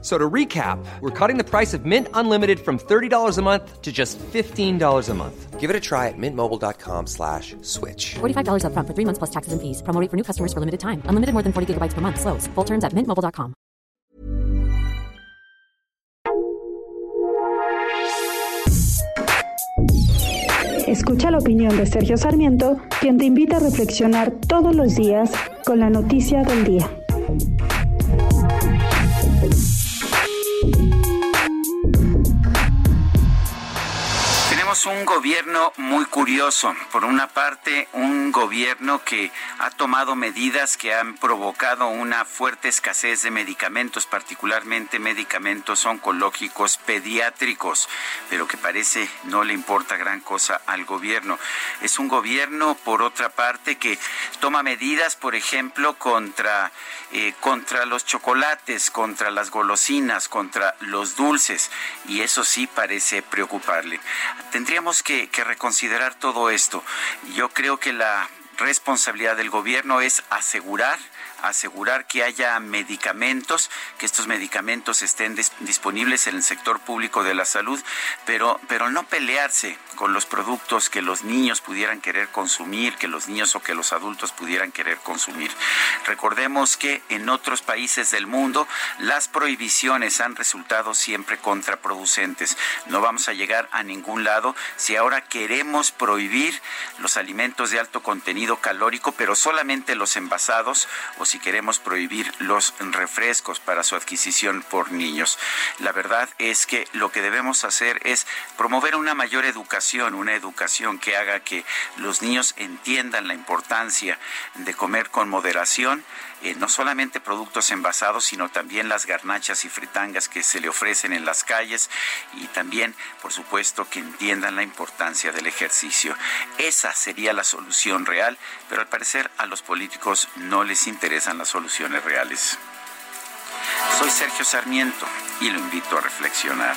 So to recap, we're cutting the price of Mint Unlimited from $30 a month to just $15 a month. Give it a try at mintmobile.com slash switch. $45 upfront for three months plus taxes and fees. Promo rate for new customers for limited time. Unlimited more than 40 gigabytes per month. Slows. Full terms at mintmobile.com. Escucha la opinión de Sergio Sarmiento, quien te invita a reflexionar todos los días con la noticia del día. Tenemos un gobierno muy curioso. Por una parte, un gobierno que ha tomado medidas que han provocado una fuerte escasez de medicamentos, particularmente medicamentos oncológicos pediátricos, pero que parece no le importa gran cosa al gobierno. Es un gobierno, por otra parte, que toma medidas, por ejemplo, contra, eh, contra los chocolates, contra las golosinas, contra los dulces, y eso sí parece preocuparle tendríamos que, que reconsiderar todo esto. Yo creo que la responsabilidad del gobierno es asegurar asegurar que haya medicamentos, que estos medicamentos estén disponibles en el sector público de la salud, pero, pero no pelearse con los productos que los niños pudieran querer consumir, que los niños o que los adultos pudieran querer consumir. Recordemos que en otros países del mundo las prohibiciones han resultado siempre contraproducentes. No vamos a llegar a ningún lado si ahora queremos prohibir los alimentos de alto contenido calórico, pero solamente los envasados si queremos prohibir los refrescos para su adquisición por niños. La verdad es que lo que debemos hacer es promover una mayor educación, una educación que haga que los niños entiendan la importancia de comer con moderación, eh, no solamente productos envasados, sino también las garnachas y fritangas que se le ofrecen en las calles y también, por supuesto, que entiendan la importancia del ejercicio. Esa sería la solución real, pero al parecer a los políticos no les interesan las soluciones reales. Soy Sergio Sarmiento y lo invito a reflexionar.